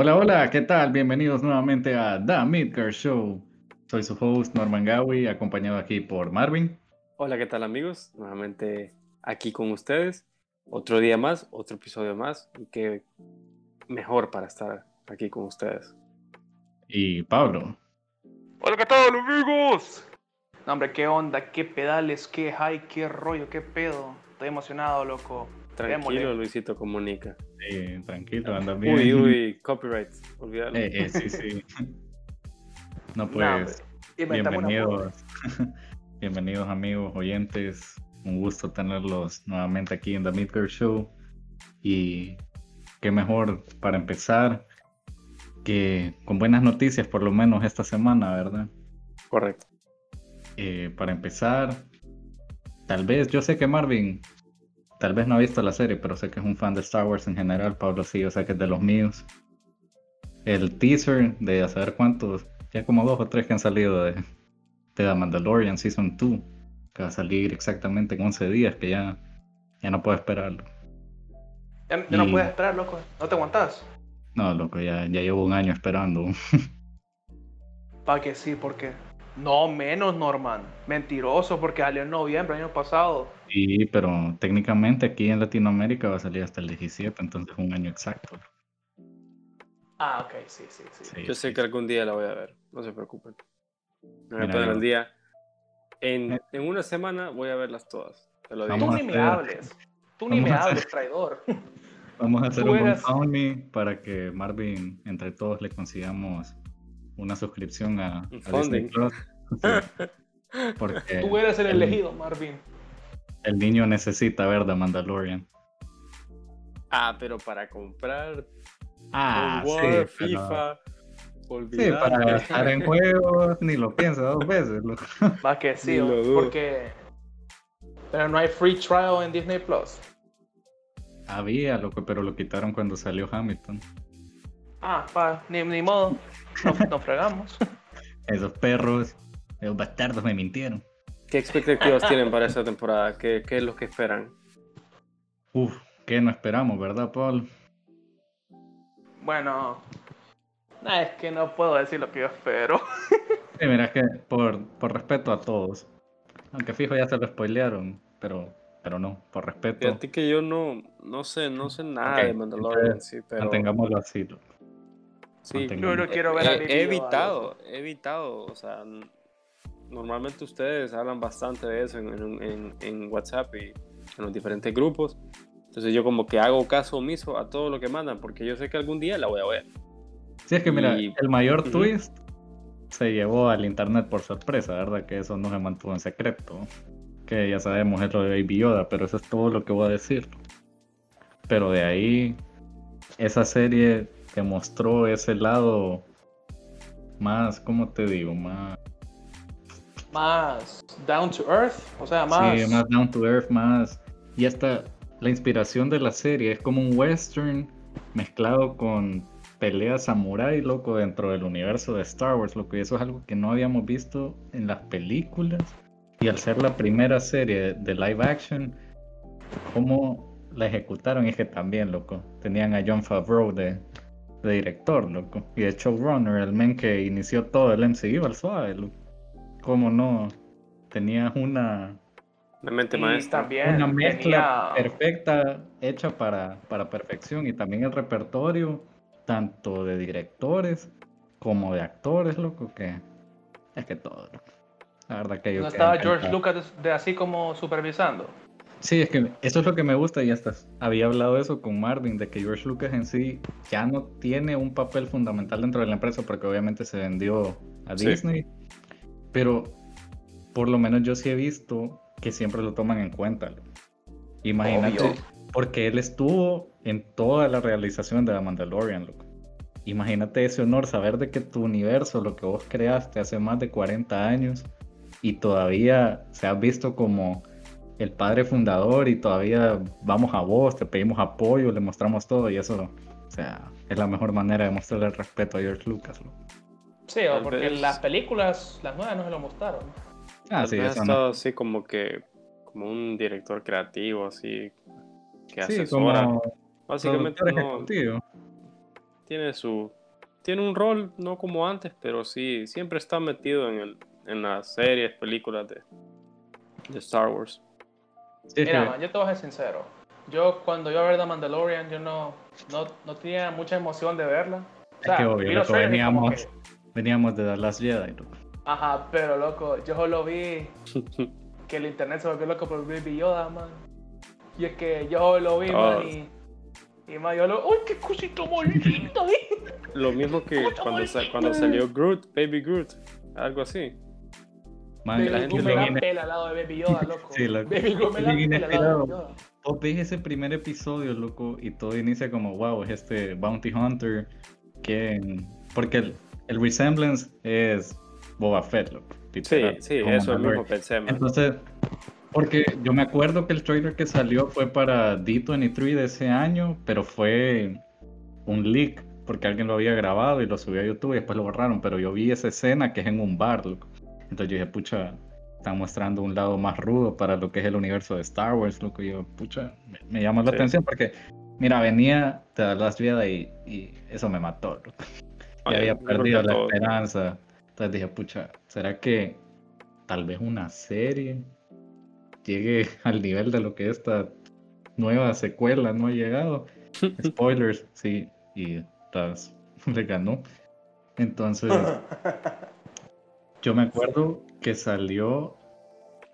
Hola, hola, ¿qué tal? Bienvenidos nuevamente a The Midgar Show. Soy su host Norman Gowie, acompañado aquí por Marvin. Hola, ¿qué tal amigos? Nuevamente aquí con ustedes. Otro día más, otro episodio más. Y qué mejor para estar aquí con ustedes. Y Pablo. Hola, ¿qué tal amigos? No, hombre, qué onda, qué pedales, qué high, qué rollo, qué pedo. Estoy emocionado, loco. Tranquilo, Démosle. Luisito comunica. Sí, tranquilo, anda bien. Uy, uy, copyright. Olvídalo. Eh, eh, sí, sí. No, pues, bienvenidos. bienvenidos amigos, oyentes. Un gusto tenerlos nuevamente aquí en The Midgar Show. Y qué mejor para empezar que con buenas noticias, por lo menos esta semana, ¿verdad? Correcto. Eh, para empezar, tal vez, yo sé que Marvin tal vez no ha visto la serie, pero sé que es un fan de Star Wars en general. Pablo sí, yo sé que es de los míos. El teaser de a saber cuántos, ya como dos o tres que han salido de, de The Mandalorian Season 2, que va a salir exactamente en 11 días, que ya, ya no puedo esperarlo. Ya, ya no puedes esperar, loco. No te aguantas. No, loco, ya, ya llevo un año esperando. Pa' que sí, porque. No, menos, Norman. Mentiroso, porque salió en noviembre año pasado. Sí, pero técnicamente aquí en Latinoamérica va a salir hasta el 17, entonces un año exacto. Ah, ok, sí, sí, sí. Sí, Yo sé sí, que algún día la voy a ver. No se preocupen. Me voy a Mira, poner yo- al día. En, en una semana voy a verlas todas. Te lo digo. Tú ni me hables. Tú ni vamos me hacer- hables, traidor. Vamos a hacer un eras- para que Marvin, entre todos, le consigamos una suscripción a, a Disney funding. Plus. Sí, porque Tú eres el el- elegido, Marvin. el niño necesita ver The Mandalorian. Ah, pero para comprar Ah, Cold sí, War, pero- FIFA, sí, para estar en juegos, ni lo piensa dos veces. loco. Va que sí, porque. Pero no hay free trial en Disney Plus. Había, loco, pero lo quitaron cuando salió Hamilton. Ah, pa, ni, ni modo. Fregamos. Esos perros, esos bastardos me mintieron. ¿Qué expectativas tienen para esta temporada? ¿Qué, qué es lo que esperan? Uf, ¿qué no esperamos, verdad, Paul? Bueno, es que no puedo decir lo que yo espero. Sí, mira, es que por, por respeto a todos, aunque fijo ya se lo spoilearon, pero, pero no, por respeto, Fíjate que yo no, no sé, no sé nada de Mandalorian, sí, pero mantengámoslo así. Sí, Yo no quiero ver he, a he evitado, he evitado, o sea, normalmente ustedes hablan bastante de eso en, en- en- en WhatsApp y en los diferentes grupos, entonces yo como que hago caso omiso a todo lo que mandan, porque yo sé que algún día la voy a ver. Sí, es que mira, Y- el mayor Ujú. twist se llevó al internet por sorpresa, ¿verdad? Que eso no se mantuvo en secreto. Que ya sabemos es lo de Baby Yoda, pero eso es todo lo que voy a decir. Pero de ahí, esa serie mostró ese lado más, ¿cómo te digo? Más, Más down to earth, o sea, más. sí, más down to earth, más. Y hasta la inspiración de la serie es como un western mezclado con peleas samurai, loco, dentro del universo de Star Wars, loco. Y eso es algo que no habíamos visto en las películas. Y al ser la primera serie de live action, cómo la ejecutaron y es que también, loco. Tenían a John Favreau de, de director, loco. Y de showrunner, el men que inició todo el MCU al suave, loco. ¿Cómo no? Tenías una, La mente y maestra. también una mezcla tenía- perfecta hecha para, para perfección y también el repertorio tanto de directores como de actores, loco, que es que todo. loco. La verdad que yo No estaba George encantado. Lucas de, de así como supervisando. Sí, es que eso es lo que me gusta y hasta había hablado eso con Marvin, de que George Lucas en sí ya no tiene un papel fundamental dentro de la empresa porque obviamente se vendió a Sí. Disney, pero por lo menos yo sí he visto que siempre lo toman en cuenta. Imagínate, Obvio. porque él estuvo en toda la realización de The Mandalorian, loco. Imagínate ese honor, saber de que tu universo, lo que vos creaste hace más de 40 años y todavía se ha visto como el padre fundador y todavía vamos a vos, te pedimos apoyo, le mostramos todo y eso, o sea, es la mejor manera de mostrarle el respeto a George Lucas. Sí, o porque vez- las películas, las nuevas no se lo mostraron. Ah, sí, eso estado no. así como que como un director creativo así que Sí, asesora. como Básicamente no, ejecutivo. tiene su. Tiene un rol, no como antes, pero sí, siempre está metido en, el, en las series, películas de, de Star Wars. Sí, Mira, man, yo te voy a ser sincero. Yo cuando yo a ver The Mandalorian, yo no, no, no tenía mucha emoción de verla. O Es que obvio, loco, veníamos- que- veníamos de The Last Jedi, loco. Ajá, pero loco, yo solo vi que el internet se volvió loco por Baby Yoda, man. Y es que yo lo vi, Oh. man, y, y man, yo lo... ¡Uy, qué cosito más lindo! eh! Lo mismo que cuando, sa- cuando salió Groot, Baby Groot, algo así. Man, la gente lo viene- pela al lado de Baby Yoda, loco. Sí, loco. Baby Groot me la Bien pela al lado de Baby inesperado. Yoda. Vos ves ese primer episodio, loco, y todo inicia como, wow, es este Bounty Hunter, que... Porque el, el resemblance es Boba Fett, loco. Sí, literal, sí, eso Mandalorian. mismo pensé, man. Entonces, porque yo me acuerdo que el trailer que salió fue para D23 de ese año, pero fue un leak, porque alguien lo había grabado y lo subió a YouTube y después lo borraron, pero yo vi esa escena que es en un bar, loco. Entonces yo dije, pucha, están mostrando un lado más rudo para lo que es el universo de Star Wars, loco. Y yo, pucha, me, me llamó la Sí. atención porque, mira, venía de The Last Jedi y, y eso me mató, loco. Oye, había perdido que la todo- esperanza. Entonces dije, pucha, ¿será que tal vez una serie llegue al nivel de lo que esta nueva secuela no ha llegado? Spoilers, sí, y las le ganó. Entonces, yo me acuerdo que salió,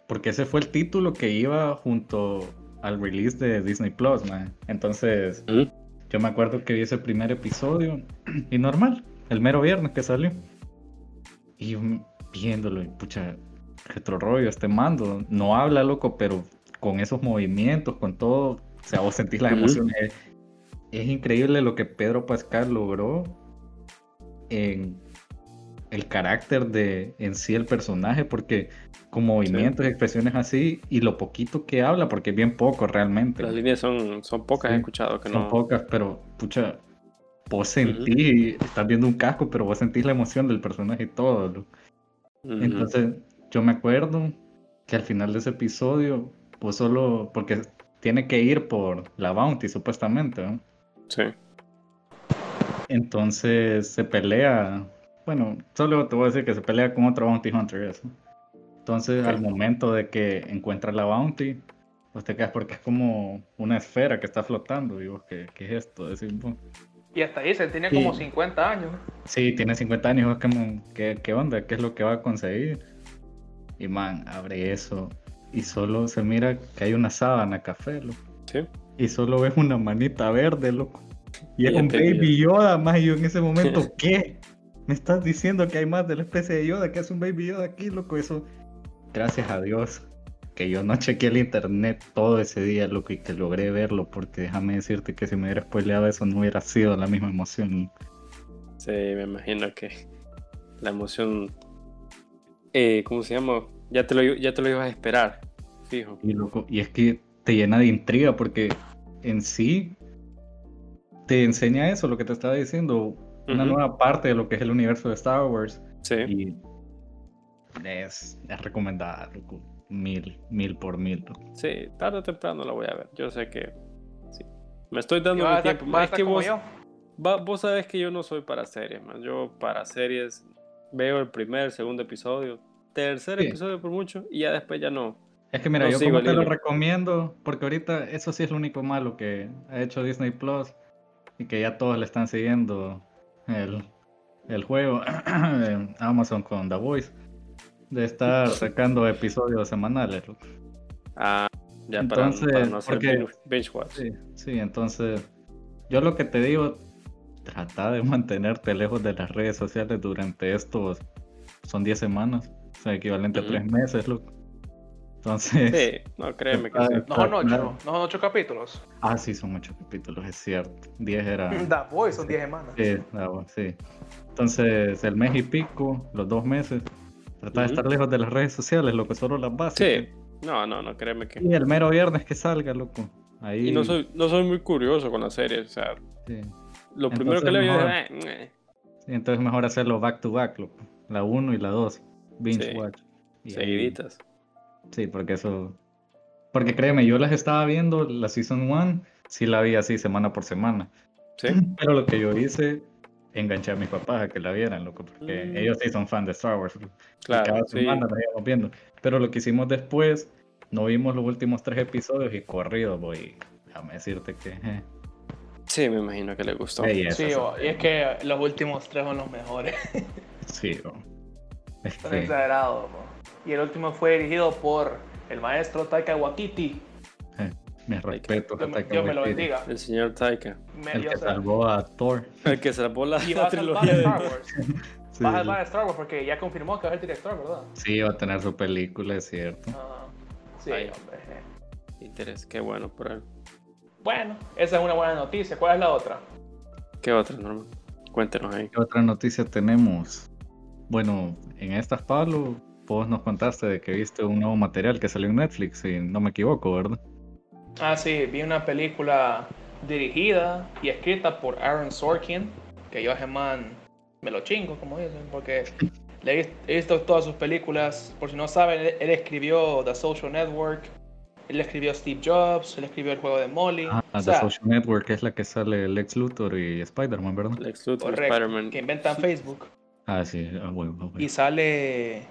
porque ese fue el título que iba junto al release de Disney Plus, man. Entonces, ¿Mm? yo me acuerdo que vi ese primer episodio y normal, el mero viernes que salió. Y viéndolo, y pucha, retro rollo, este mando. No habla, loco, pero con esos movimientos, con todo, o sea, vos sentís las emociones. Es, es increíble lo que Pedro Pascal logró en el carácter de en sí el personaje, porque con movimientos y expresiones así, y lo poquito que habla, porque es bien poco realmente. Las líneas son, son pocas, Sí, he escuchado que Son no. pocas, pero pucha, vos sentís, estás viendo un casco, pero vos sentís la emoción del personaje y todo. Entonces, yo me acuerdo que al final de ese episodio, pues solo, porque tiene que ir por la Bounty, supuestamente, ¿no? Sí. Entonces se pelea, bueno, solo te voy a decir que se pelea con otro Bounty Hunter, eso. Entonces, Ok. al momento de que encuentra la Bounty, pues te quedas porque es como una esfera que está flotando, y vos, ¿qué, qué es esto? Y hasta ahí, se Sí. como 50 años. Sí, tiene 50 años, ¿qué, qué onda? ¿Qué es lo que va a conseguir? Y man, abre eso y solo se mira que hay una sábana café, loco. Sí. Y solo ves una manita verde, loco. Y es un. Baby Yoda, más y yo en ese momento, ¿qué? Me estás diciendo que hay más de la especie de Yoda, que es un Baby Yoda aquí, loco. Eso, gracias a Dios, que yo no chequeé el internet todo ese día, loco, y que logré verlo, porque déjame decirte que si me hubiera spoileado eso no hubiera sido la misma emoción. Sí, me imagino que la emoción. Eh, ¿Cómo se llama? Ya te, lo, ya te lo ibas a esperar, fijo. Y, loco, y es que te llena de intriga porque en sí te enseña eso, lo que te estaba diciendo, una Ujú. nueva parte de lo que es el universo de Star Wars. Sí. Y es, es recomendada, loco. Mil, mil por mil. loco. Sí, tarde o temprano la voy a ver. Yo sé que. Sí. Me estoy dando mi tiempo. estar que vos, yo. va- vos sabes que yo no soy para series, man. Yo para series veo el primer, segundo episodio, tercer Sí. episodio por mucho, y ya después ya no. Es que mira, No yo como te lo recomiendo, porque ahorita eso sí es lo único malo que ha hecho Disney Plus y que ya todos le están siguiendo el, el juego en Amazon con The Voice de estar sacando episodios semanales. Ah, ya para, Entonces, para no hacer porque- binge, watch. Sí, sí, entonces yo lo que te digo, trata de mantenerte lejos de las redes sociales durante estos, son 10 semanas, o sea, equivalente Ujú. a 3 meses, loco. Entonces, Sí, no, créeme que sí. No son. 8, no son 8 capítulos. ah, sí, son muchos capítulos, es cierto. 10 era... The Voice son 10 semanas. Sí, ah, bueno, sí. Entonces, el mes y pico, los dos meses, trata de estar lejos de las redes sociales, lo que solo las básicas. Sí, no, no, no, créeme que. Y el mero viernes que salga, loco. Ahí, Y no soy, no soy muy curioso con las series, o sea, sí. lo primero que yo mejor- es, "Eh, eh". Sí, entonces mejor hacerlo back to back, loco. La 1 y la 2. Binge Sí, watch. Y ahí- seguiditas. Sí, porque eso. Porque créeme, yo las estaba viendo, la Season 1, sí la vi así semana por semana. Sí. Pero lo que yo hice, enganché a mis papás a que la vieran, loco, porque Mm. ellos sí son fan de Star Wars. y Claro, cada sí. semana la íbamos viendo. Pero lo que hicimos después, no vimos los últimos tres episodios y corrido, voy. Déjame decirte que. eh, Sí, me imagino que le gustó. Sí, son- o- y es que los últimos tres son los mejores. Sí, o- es Son que- exagerados. po. Y el último fue dirigido por el maestro Taika Waititi. mis respetos a Taika Dios me lo bendiga. El señor Taika. Me- El que salvó a Thor. El que salvó la, Y va la a salvar trilogía a de... Star Wars. Sí, Va a salvar a Star Wars porque ya confirmó que va a ser director, ¿verdad? sí, va a tener su película, es cierto. Ah, sí, Ay. hombre. eh. Interés, qué bueno por él. Bueno, esa es una buena noticia. ¿Cuál es la otra? ¿Qué otra, Norma? Cuéntenos ahí. ¿Qué otra noticia tenemos? Bueno, en estas, Pablo, vos nos contaste de que viste un nuevo material que salió en Netflix, si no me equivoco, ¿verdad? Ah, sí, vi una película dirigida y escrita por Aaron Sorkin, que yo a man me lo chingo, como dicen, porque le he, vis- he visto todas sus películas. Por si no saben, él, él escribió The Social Network, él escribió Steve Jobs, él escribió El Juego de Molly. Ah, o The Social Network es la que sale Lex Luthor y Spider-Man, ¿verdad? Lex Luthor, correcto, Spider-Man. que inventan Facebook. Ah, sí, ah, bueno, bueno. Y sale...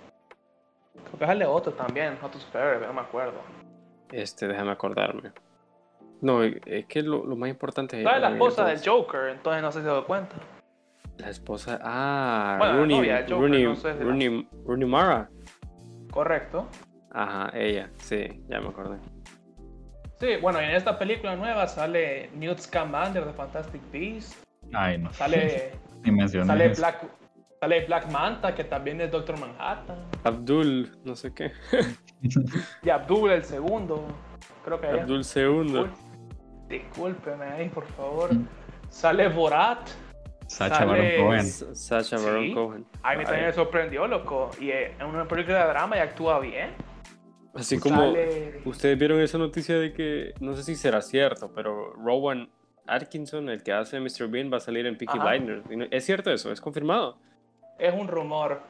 Creo que sale otro también, otro superhéroe, no me acuerdo. Este, déjame acordarme. No, es que lo, lo más importante es... Sale la eh, esposa del Joker, entonces no sé si se dio cuenta. La esposa... Ah, Bueno, Rooney, novia del Joker, Rooney, no sé si la- Rooney, Rooney Mara. Correcto. Ajá, ella, sí, ya me acordé. Sí, bueno, y en esta película nueva sale Newt Scamander de Fantastic Beasts, Ay, no. sale, Ni sale. Black, sale Black Manta, que también es Doctor Manhattan, Abdul, no sé qué. y Abdul el segundo, creo que. Abdul segundo. Discúlpeme ahí, por favor. Sale Borat, Sacha sale- Baron Cohen. Sa- Sacha Sí. Baron Cohen. a mí también me sorprendió, loco, y eh, en una película de drama y actúa bien. Así como... Sale... Ustedes vieron esa noticia de que, no sé si será cierto, pero Rowan Atkinson, el que hace Mr. Bean, va a salir en Peaky Ajá. Blinders. ¿Es cierto eso? ¿Es confirmado? Es un rumor.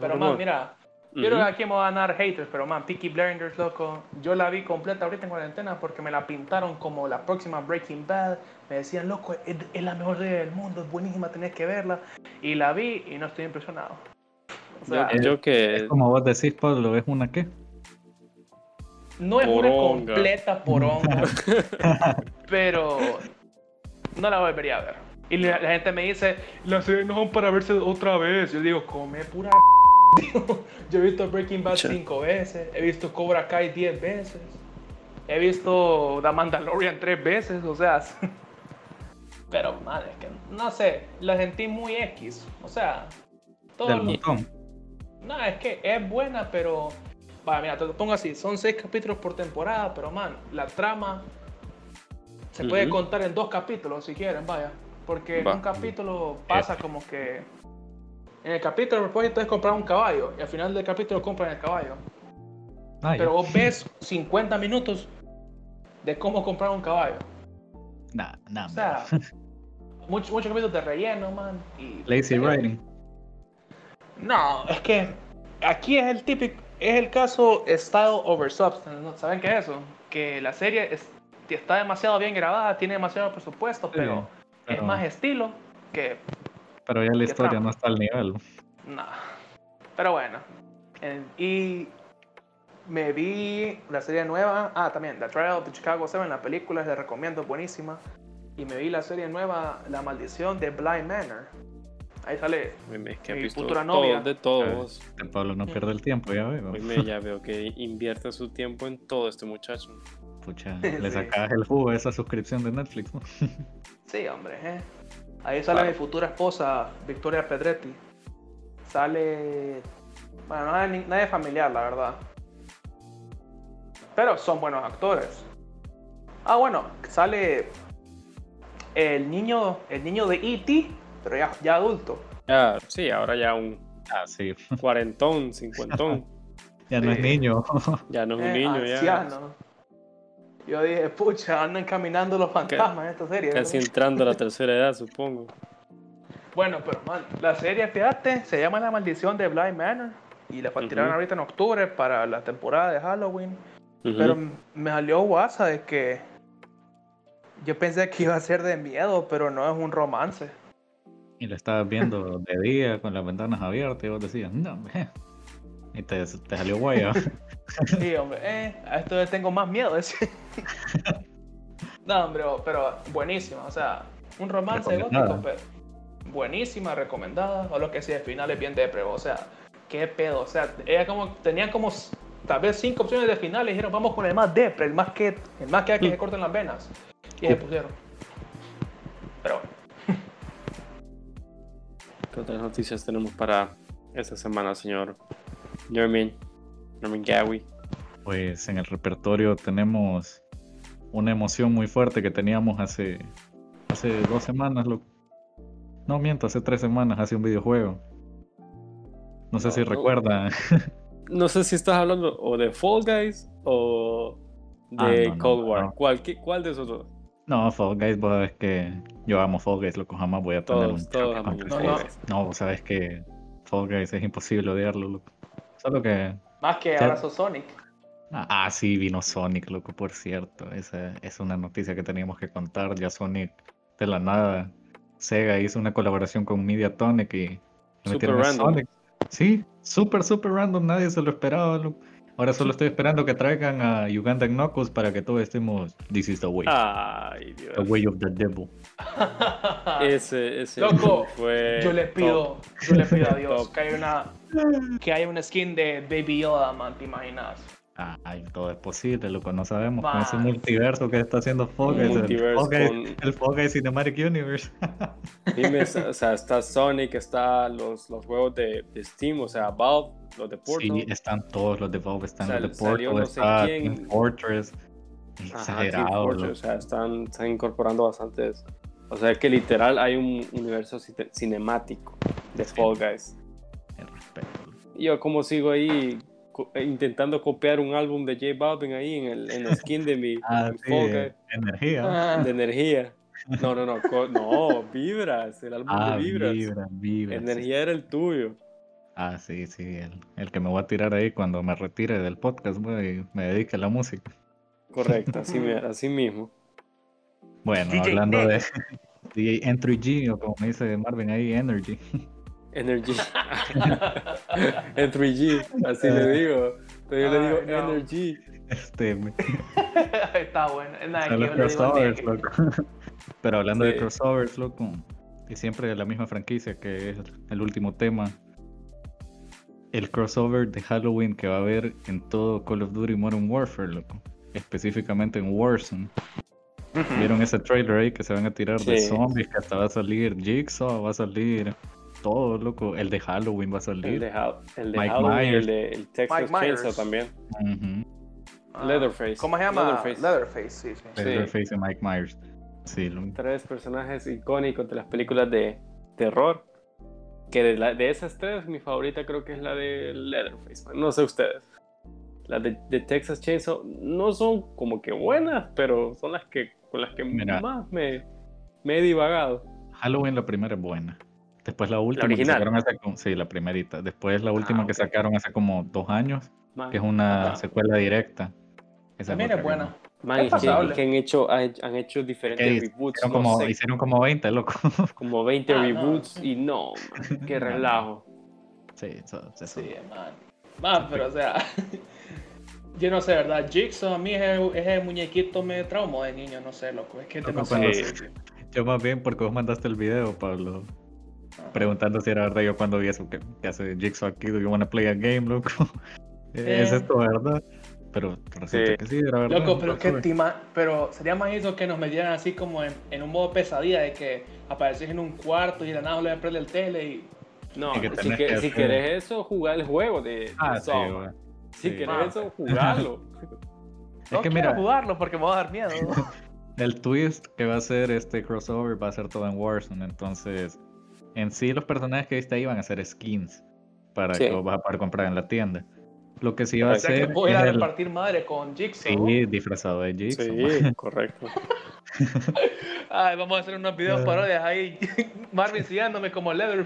Pero, Un man, rumor. mira, yo creo que aquí me van a dar haters, pero man, Peaky Blinders, loco, yo la vi completa ahorita en cuarentena porque me la pintaron como la próxima Breaking Bad. Me decían, loco, es, es la mejor serie del mundo, es buenísima, tenés que verla. Y la vi y no estoy impresionado. O sea, yo, yo que... Es como vos decís, Pablo, ¿es una qué? no es una poronga. completa poronga, pero no la volvería a ver. Y la, la gente me dice, las series no son para verse otra vez. Yo digo, come pura. Yo he visto Breaking Bad Cha. cinco veces, he visto Cobra Kai diez veces, he visto The Mandalorian tres veces, o sea. Pero, madre, es que no sé, la sentí muy X. O sea, todo Del montón. no, es que es buena, pero. Vaya, mira, te lo pongo así: son seis capítulos por temporada, pero man, la trama se puede Ujú. contar en dos capítulos si quieren, vaya. Porque en Va. un capítulo pasa como que. En el capítulo el propósito es comprar un caballo, y al final del capítulo compran el caballo. Ah, ya. Pero vos ves 50 minutos de cómo comprar un caballo. Nah, nah, O sea, muchos muchos capítulos de relleno, man. Y Lazy writing. No, es que aquí es el típico, es el caso style over substance, ¿no? ¿saben qué es eso? Que la serie es- está demasiado bien grabada, tiene demasiado presupuesto, pero, pero- más estilo que Pero ya la historia trama. no está al nivel. nada. Pero bueno, en- y me vi la serie nueva, ah, también, The Trial of the Chicago 7, la película, les recomiendo, buenísima. Y me vi la serie nueva, La Maldición de Blind Manor. Ahí sale Es que Mi futura todo, novia. de todos. El Pablo no pierde el tiempo, ya veo. Hoy me ya veo que invierte su tiempo en todo este muchacho. Pucha, Sí. le sacas el jugo a esa suscripción de Netflix, ¿no? Sí, hombre. ¿eh? Ahí sale Ah. mi futura esposa, Victoria Pedretti. Sale. Bueno, no es ni- nadie familiar, la verdad. Pero son buenos actores. Ah, bueno, sale el niño, el niño de E.T., pero ya, ya adulto. Ah, sí, ahora ya un Ah, sí. cuarentón, cincuentón. Ya no es niño. Ya no es un Eh, niño, ya. Yo dije, pucha, andan caminando los fantasmas en esta serie. Casi entrando a la tercera edad, supongo. Bueno, pero man, la serie, fíjate, se llama La Maldición de Blind Manor. Y la tiraron Ujú. ahorita en octubre para la temporada de Halloween. Pero me salió WhatsApp de que Yo pensé que iba a ser de miedo, pero no es un romance. Y lo estabas viendo de día con las ventanas abiertas y vos decías, no, hombre. Y te, te salió guaya. Sí, hombre, eh, a esto le tengo más miedo. ese. no, hombre, pero buenísima. O sea, un romance gótico, pero buenísima, recomendada. O lo que sea, el final es bien depre. O sea, qué pedo. O sea, ella como, tenían como tal vez cinco opciones de final y dijeron, vamos con el más depre, el más que, el más que hay que se corten las venas. Y se pusieron. Pero bueno. ¿Qué otras noticias tenemos para esta semana, señor Nermin? Nermin Gawi. Pues en el repertorio tenemos una emoción muy fuerte que teníamos hace, hace dos semanas. Lo... No miento, hace tres semanas, hace un videojuego. No sé No, si no. recuerdan. No sé si estás hablando o de Fall Guys o de Ah, no, no, Cold War. no. ¿Cuál, qué- ¿Cuál de esos dos? No, Fall Guys, vos sabes que yo amo Fall Guys, loco, jamás voy a tener Todos- un todos amamos. Guys. No, vos sabes que Fall Guys es imposible odiarlo, loco. Solo que... Más que sos Sonic. Ah, sí, vino Sonic, loco, por cierto. Esa es una noticia que teníamos que contar. Ya Sonic, de la nada, Sega hizo una colaboración con Mediatonic y Super metieron a random. Sonic. Sí, súper, súper random, nadie se lo esperaba. loco. Ahora solo estoy esperando que traigan a Uganda Knuckles para que todos estemos This is the way. Ay, Dios. The way of the devil. Ese, ese Loco, fue. Yo le top. pido, yo le pido a Dios que haya una que haya una skin de Baby Yoda, man, ¿te imaginas? Ay, todo es posible, loco, no sabemos con ese Man. multiverso que está haciendo Un Guys, el Guys, con- Cinematic Universe. Dime, o sea, está Sonic, está los, los juegos de, de Steam, o sea, Valve, los de Portal. Sí, están todos los de Valve, están Sal- los de Portal, no sé está quién. Team Fortress. Ajá, Team Exagerado. Fortress, loco. o sea, están, están incorporando bastantes. O sea, que literal hay un universo cine- cinemático de Sí. Fall Guys. El respeto, yo como sigo ahí co- eh, intentando copiar un álbum de J Balvin ahí en el, en el skin de mi, Ah, mi sí, Fall Guys energía. de energía. No, no, no, no, Vibras, el álbum Ah, de Vibras. vibra, vibra. sí. Energía era el tuyo. Ah, sí, sí, el, el que me voy a tirar ahí cuando me retire del podcast, güey, y me dedique a la música. Correcto, así, me- así mismo. Bueno, DJ hablando de. DJ Entry G, o como me dice Marvin ahí, Energy. Energy. en 3G, así le digo. Pero yo le digo Ay, no. Energy. Este, Está bueno. Nada yo le digo crossovers, loco. Pero hablando de crossovers, loco, y siempre de la misma franquicia que es el último tema, el crossover de Halloween que va a haber en todo Call of Duty Modern Warfare, loco. Específicamente en Warzone. ¿Vieron ese trailer ahí que se van a tirar de zombies? Que hasta va a salir Jigsaw, va a salir todo, loco. El de Halloween va a El salir. de, Hal- el de Mike Halloween, Myers. el de el Texas. Chainsaw también. Ah, Leatherface. ¿Cómo se llama? Leatherface. Leatherface, sí, sí. Sí. Leatherface y Mike Myers. Sí, lo- Tres personajes icónicos de las películas de terror. Que de, la- de esas tres, mi favorita creo que es la de Leatherface. No sé ustedes. Las de, de Texas Chainsaw no son como que buenas, pero son las que con las que Mira. más me, me he divagado. Halloween la primera es buena. Después la última que original? sacaron hace como, sí, la primerita. Después la última Ah, que ok. sacaron hace como dos años, Man, que es una secuela directa. Esa También es que buena. man, es es que, es que han hecho, han, han hecho diferentes Que reboots. Hicieron no como, sé, hicieron como 20, loco. como 20 Ah, no. reboots y no, man, qué No, no. relajo. sí, eso, eso. Sí, man. Man, pero o sea, yo no sé, ¿verdad? Jigsaw a mí es el, es el muñequito me traumó de niño, no sé, loco. Es que demasiado. cuando- creepy. Yo más bien porque vos mandaste el video, Pablo. Preguntando si era verdad. Yo cuando vi eso, que, que hace Jigsaw aquí, do you wanna play a game, loco? Eh. ¿Es esto verdad? Pero resulta Sí. que sí, era verdad. Loco, pero, que crossover. te ima- pero sería más eso que nos metieran así como en, en un modo pesadilla de que apareces en un cuarto y de la nada le prende el tele y No, Y que si, que- que si hacer- querés eso, jugar el juego de, Ah, sí. Si sí. querés Ah. eso, jugarlo. Es no que quiero mira, jugarlo porque me va a dar miedo. El twist que va a ser este crossover va a ser todo en Warzone, entonces en sí los personajes que viste ahí van a ser skins para Sí. que vas a poder comprar en la tienda. Lo que sí va a o sea que voy a el- repartir madre con Jigsaw. sí, disfrazado de Jigsaw. Sí, correcto. Ay, vamos a hacer unos videos Ah. parodias ahí. Marvin siguiéndome como Leather.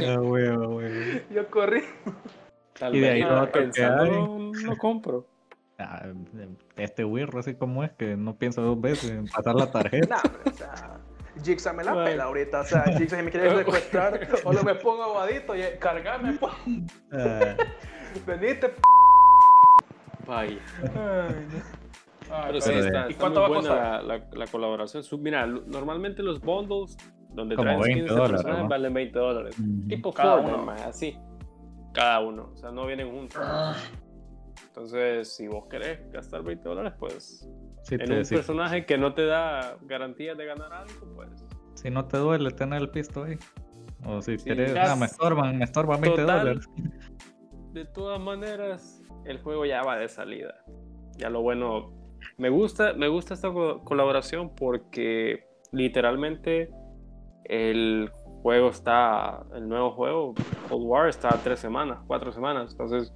Ah, huevo, huevo. Yo corrí. Tal Y de ahí ah, que pensando, lo compro. ah, este Wirro así como es, que no piensa dos veces en pasar la tarjeta. Nah, hombre, o sea, Jigsaw me la pela ahorita. O sea, Jigsaw si me quiere secuestrar, o lo me pongo aguadito y cargame, pues. Ah, Venite, p. Ay, Pero sí, pero- está, ¿Y está cuánto muy va a costar? la, la, la colaboración. Mira, normalmente los bundles donde Como traen 20 skins de dólares, personajes ¿no? valen 20 dólares. ujú. Tipo Cada uno. más, así. Cada uno. O sea, no vienen juntos. Entonces, si vos querés gastar 20 dólares, pues Sí, en te- un sí. personaje que no te da garantía de ganar algo, pues Si no te duele tener el pisto ahí. O si Sí, querés, ya ah, me estorban, me estorban 20 Total. dólares. de todas maneras, el juego ya va de salida. Ya lo bueno, me gusta, me gusta esta co- colaboración porque literalmente el juego está, el nuevo juego, Cold War, está a tres semanas, cuatro semanas. Entonces,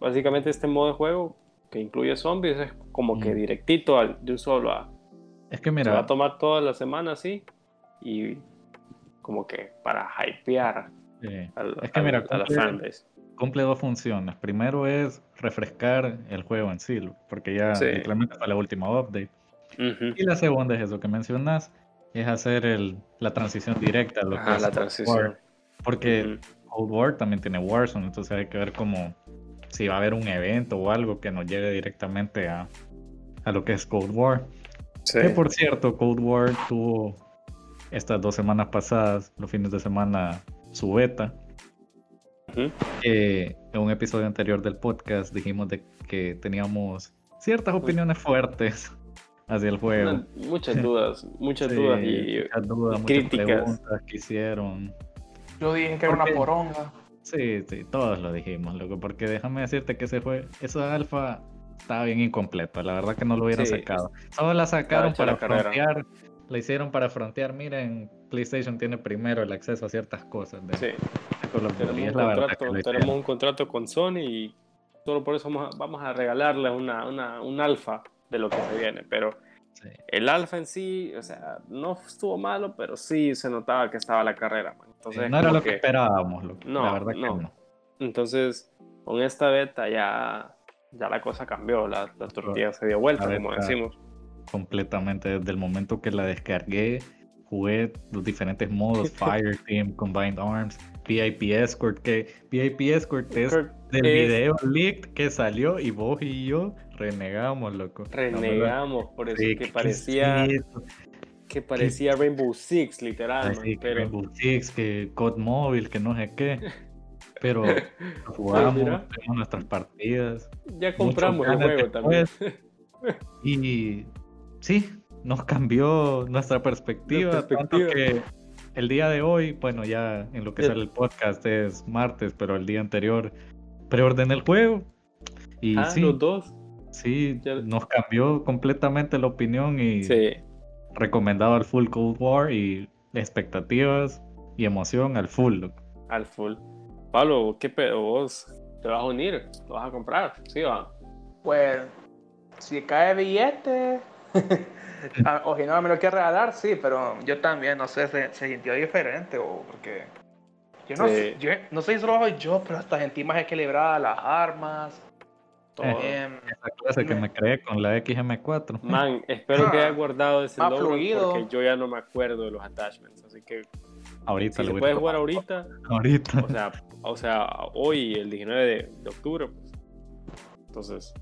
básicamente este modo de juego que incluye zombies es como que Mm. directito al, de un solo a. Es que Se va mira, a tomar toda la semana así y como que para hypear eh, al- Es que al- mira, a la cumple- fanbase. cumple dos funciones. Primero es refrescar el juego en sí, porque ya Sí. literalmente fue la última update. Ujú. Y la segunda es eso que mencionas, es hacer el, la transición directa a lo que Ajá, es la transición. War. Porque Ujú. Cold War también tiene Warzone, entonces hay que ver cómo si va a haber un evento o algo que nos lleve directamente a, a lo que es Cold War. Sí. Que por cierto, Cold War tuvo estas dos semanas pasadas, los fines de semana, su beta. Eh, en un episodio anterior del podcast dijimos de que teníamos ciertas opiniones fuertes hacia el juego. Una- muchas dudas, muchas Sí, dudas y muchas dudas, muchas críticas. preguntas que hicieron. Yo dije que era una poronga. Sí, sí, todos lo dijimos, loco, porque déjame decirte que ese fue, esa alfa estaba bien incompleta, la verdad que no lo hubieran Sí, sacado. Solo la sacaron la para frontear, la hicieron para frontear, miren, PlayStation tiene primero el acceso a ciertas cosas de, sí, de tenemos, un la verdad contrato, tenemos un contrato con Sony y solo por eso vamos a, vamos a regalarle una, una, un alfa de lo que se viene, pero Sí. el alfa en sí, o sea, no estuvo malo, pero sí se notaba que estaba la carrera. man. Entonces, no era lo que, esperábamos, loco, No, la verdad no. que no. Entonces, con esta beta ya, ya la cosa cambió, la, la tortilla se dio vuelta, La como decimos. completamente desde el momento que la descargué. Jugué los diferentes modos: Fireteam, Combined Arms, VIP Escort. Que VIP Escort es del es- video leaked que salió y vos y yo renegamos, loco. Renegamos por eso sí, que ¿qué parecía es? Que parecía Rainbow Six literal man, pero Rainbow Six, que COD Mobile, que no sé qué. Pero jugamos, tenemos nuestras partidas. ya compramos el juego también Y sí, nos cambió nuestra perspectiva, La tanto perspectiva. que el día de hoy, bueno, ya en lo que Ya- sale el podcast es martes, pero el día anterior preordené el juego. Y ah sí, los dos sí, ya- nos cambió completamente la opinión y sí recomendado al full Cold War y expectativas y emoción al full. al full Pablo qué pedo vos te vas a unir lo vas a comprar sí va Pues, si cae billete, o si no me lo quiere regalar, sí, pero yo también, no sé, se, se sintió diferente, o porque. Yo no, Sí. sé, yo no sé si solo soy yo, pero hasta sentí más equilibradas las armas. Todo em, Esa clase que Me- creé con la XM4. man espero que Ah, hayas guardado ese más logro fluido. porque yo ya no me acuerdo de los attachments así que Ahorita si lo se voy a puede tomar. jugar ahorita Ahorita. o sea o sea hoy el 19 de, de octubre pues entonces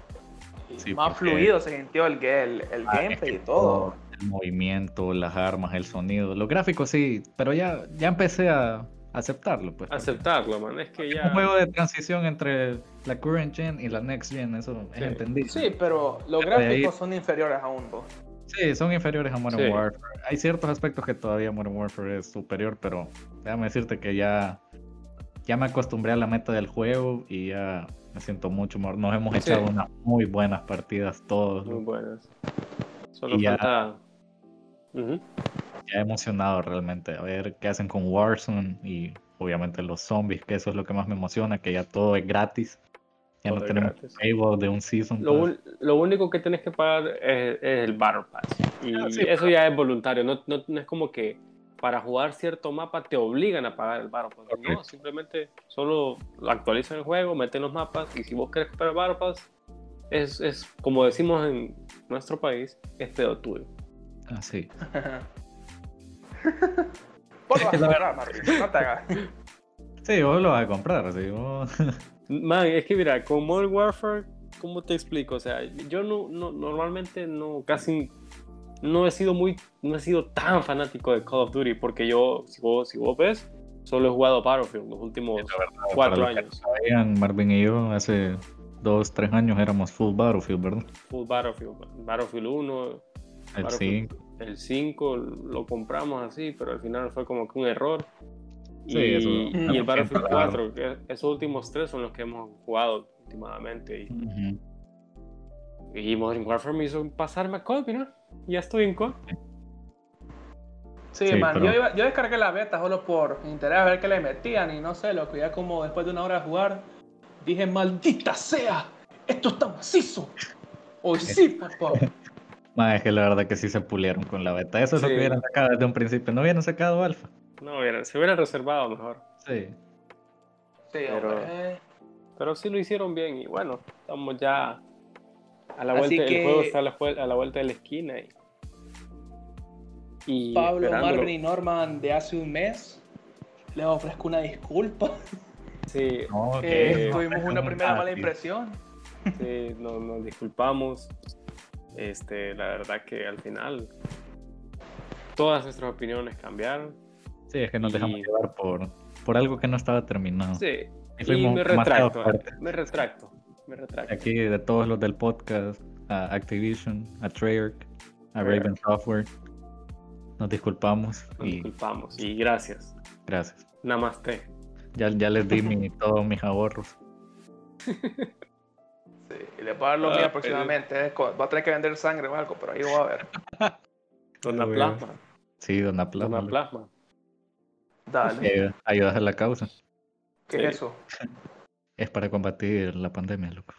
Sí, más porque- fluido se sintió el, el, el Ah, es gameplay que y todo. El movimiento, las armas, el sonido. Los gráficos sí, pero ya, ya empecé a aceptarlo. Pues, aceptarlo man es que ya un juego de transición entre la current gen y la next gen, eso es entendible. Sí, pero los Pero de ahí- gráficos son inferiores a un 2. Sí, son inferiores a Modern Sí. Warfare. Hay ciertos aspectos que todavía Modern Warfare es superior, pero déjame decirte que ya, ya me acostumbré a la meta del juego y ya me siento mucho mejor. Nos hemos Sí. echado unas muy buenas partidas todos. muy buenas solo Y ya- falta Ujú. Ya emocionado realmente a ver qué hacen con Warzone y obviamente los zombies, que eso es lo que más me emociona, que ya todo es gratis. Ya Todo no tenemos paywall de un season. Lo, un- lo único que tienes que pagar es, es el Battle Pass. Y Ah, sí, eso ya es voluntario. No, no- no es como que para jugar cierto mapa te obligan a pagar el Battle Pass. No, Correcto. simplemente solo actualizan el juego, meten los mapas. Y si vos querés comprar el Battle Pass, es, es, como decimos en nuestro país, es pedo tuyo. Ah, sí. Vos lo vas a comprar, Martín, no te hagas. Sí, vos lo vas a comprar, sí. vos- Man, es que mira, con Modern Warfare, ¿cómo te explico? O sea, yo no, no normalmente no, casi no he sido muy, no he sido tan fanático de Call of Duty, porque yo, si vos, si vos ves, solo he jugado Battlefield los últimos cuatro los que años. sabían, Marvin y yo hace dos, tres años éramos full Battlefield, ¿verdad? Full Battlefield, Battlefield 1, El Battlefield. 5. El 5 lo compramos así, pero al final fue como que un error. Sí, y, eso- y el Battlefield siempre raro. 4, que esos últimos tres son los que hemos jugado últimamente. Y, Ujú. y Modern Warfare me hizo pasarme a COD, mira. Ya estoy en COD. Sí, Sí, man, pero- yo, iba- yo descargué la beta solo por interés a ver qué le metían y no sé, lo que ya como después de una hora de jugar, dije, maldita sea, esto está macizo. Hoy sí, papá. Ma, es que la verdad que sí se pulieron con la beta. Eso es lo que hubieran sacado desde un principio. No hubieran sacado alfa. No, hubiera- se hubiera reservado mejor. Sí. Sí, Pero- hombre. Pero sí lo hicieron bien y bueno, estamos ya a la vuelta, que- el juego está a la, a la vuelta de la esquina y, y Pablo, esperándolo. Marvin y Norman de hace un mes, les ofrezco una disculpa. Sí, No, ok. tuvimos una primera mala sí. impresión. sí, nos, nos disculpamos. Este, la verdad que al final todas nuestras opiniones cambiaron. Sí, es que nos dejamos llevar por, por algo que no estaba terminado. Sí, Y me retracto, me retracto, me retracto. Aquí de todos los del podcast, a Activision, a Treyarch, a. Raven Software, nos disculpamos Nos y disculpamos y gracias. gracias. Namaste. Ya, ya les di mi- todos mis ahorros. Sí, y les voy a dar lo Ah, mío aproximadamente. Va a tener que vender sangre o algo, pero ahí lo va a ver. Dona Plasma. Sí, dona plata. Dona Plasma. Dale. Eh, ayudas a la causa. ¿Qué sí. es eso? Es para combatir la pandemia, loco.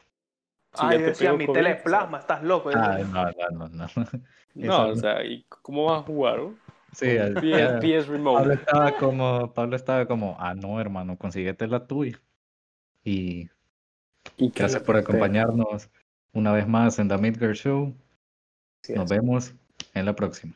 Si Ay, decía, mi tele o es sea. plasma, estás loco. Ah, no, no, no, no. No, o no. sea, ¿y cómo vas a jugar? oh? Sí, PS, PS Pablo Remote. estaba como, Pablo estaba como, ah no hermano, consíguete la tuya. Y Y gracias por acompañarnos una vez más en The Midgard Show. Nos vemos en la próxima.